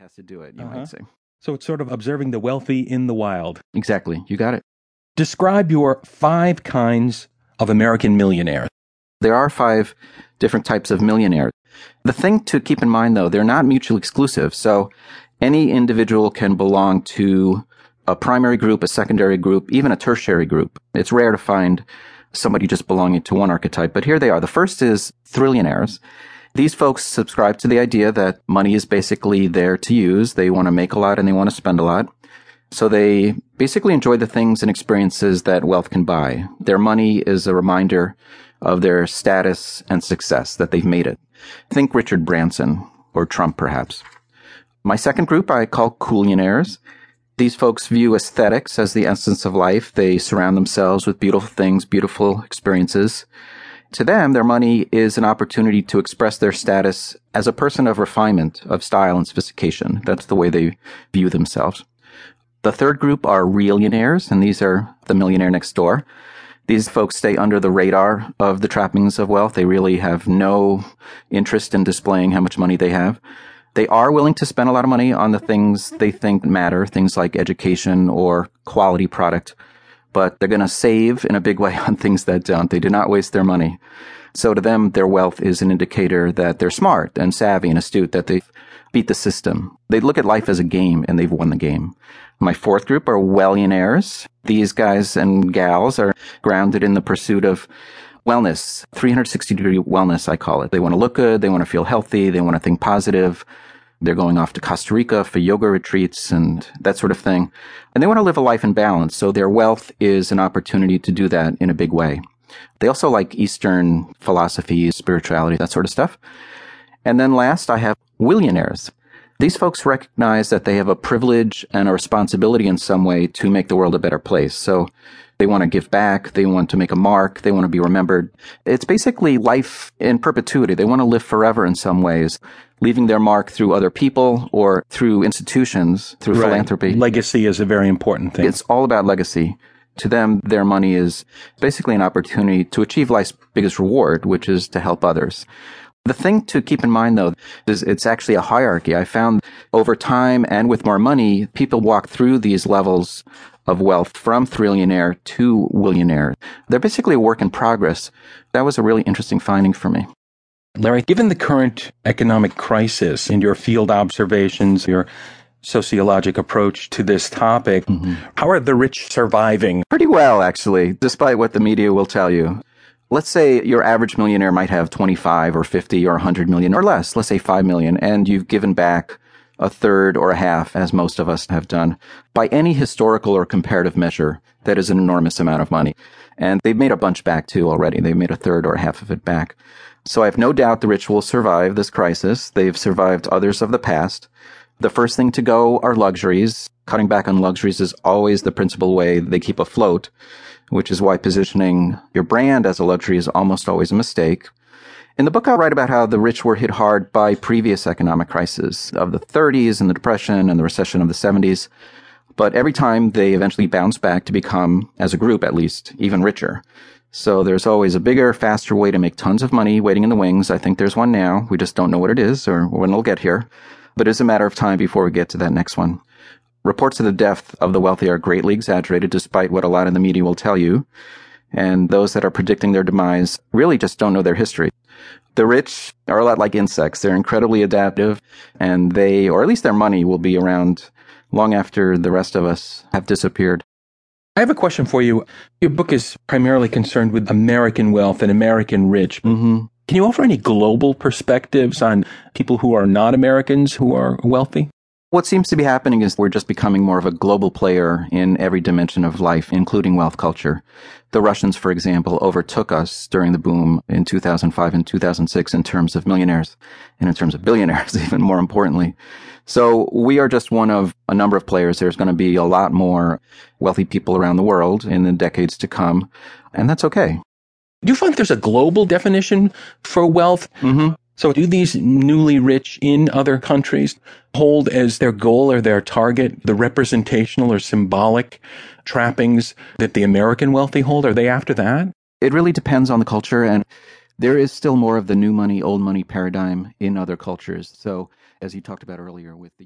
has to do it, you Uh-huh. might say. So it's sort of observing the wealthy in the wild. Exactly. You got it. Describe your five kinds of American millionaires. There are five different types of millionaires. The thing to keep in mind, though, they're not mutually exclusive. So any individual can belong to a primary group, a secondary group, even a tertiary group. It's rare to find somebody just belonging to one archetype, but here they are. The first is thrillionaires. These folks subscribe to the idea that money is basically there to use. They want to make a lot and they want to spend a lot. So they basically enjoy the things and experiences that wealth can buy. Their money is a reminder of their status and success, that they've made it. Think Richard Branson or Trump, perhaps. My second group I call coolionaires. These folks view aesthetics as the essence of life. They surround themselves with beautiful things, beautiful experiences. To them, their money is an opportunity to express their status as a person of refinement, of style and sophistication. That's the way they view themselves. The third group are realionaires, and these are the millionaire next door. These folks stay under the radar of the trappings of wealth. They really have no interest in displaying how much money they have. They are willing to spend a lot of money on the things they think matter, things like education or quality product, but they're going to save in a big way on things that don't. They do not waste their money. So to them, their wealth is an indicator that they're smart and savvy and astute, that they beat the system. They look at life as a game and they've won the game. My fourth group are wellionaires. These guys and gals are grounded in the pursuit of wellness, 360 degree wellness, I call it. They want to look good. They want to feel healthy. They want to think positive. They're going off to Costa Rica for yoga retreats and that sort of thing. And they want to live a life in balance. So their wealth is an opportunity to do that in a big way. They also like Eastern philosophy, spirituality, that sort of stuff. And then last, I have willionaires. These folks recognize that they have a privilege and a responsibility in some way to make the world a better place. So they want to give back. They want to make a mark. They want to be remembered. It's basically life in perpetuity. They want to live forever in some ways, leaving their mark through other people or through institutions, through philanthropy. Legacy is a very important thing. It's all about legacy. To them, their money is basically an opportunity to achieve life's biggest reward, which is to help others. The thing to keep in mind though is it's actually a hierarchy. I found over time and with more money, people walk through these levels of wealth from thrillionaire to willionaire. They're basically a work in progress. That was a really interesting finding for me. Larry, given the current economic crisis and your field observations, your sociologic approach to this topic, mm-hmm. how are the rich surviving? Pretty well, actually, despite what the media will tell you. Let's say your average millionaire might have 25 or 50 or 100 million or less, let's say 5 million, and you've given back a third or a half, as most of us have done. By any historical or comparative measure, that is an enormous amount of money. And they've made a bunch back too already. They've made a third or a half of it back. So I have no doubt the rich will survive this crisis. They've survived others of the past. The first thing to go are luxuries. Cutting back on luxuries is always the principal way they keep afloat, which is why positioning your brand as a luxury is almost always a mistake. In the book, I write about how the rich were hit hard by previous economic crises of the 30s and the Depression and the recession of the 70s. But every time they eventually bounce back to become, as a group at least, even richer. So there's always a bigger, faster way to make tons of money waiting in the wings. I think there's one now. We just don't know what it is or when it'll get here. But it's a matter of time before we get to that next one. Reports of the death of the wealthy are greatly exaggerated despite what a lot in the media will tell you. And those that are predicting their demise really just don't know their history. The rich are a lot like insects. They're incredibly adaptive and they, or at least their money will be around long after the rest of us have disappeared. I have a question for you. Your book is primarily concerned with American wealth and American rich. Mm-hmm. Can you offer any global perspectives on people who are not Americans who are wealthy? What seems to be happening is we're just becoming more of a global player in every dimension of life, including wealth culture. The Russians, for example, overtook us during the boom in 2005 and 2006 in terms of millionaires and in terms of billionaires, even more importantly. So we are just one of a number of players. There's going to be a lot more wealthy people around the world in the decades to come, and that's okay. Do you find there's a global definition for wealth? Mm-hmm. So do these newly rich in other countries hold as their goal or their target the representational or symbolic trappings that the American wealthy hold? Are they after that? It really depends on the culture, and there is still more of the new money, old money paradigm in other cultures. So, as you talked about earlier with the